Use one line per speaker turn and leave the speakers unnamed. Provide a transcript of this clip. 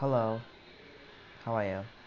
Hello. How are you?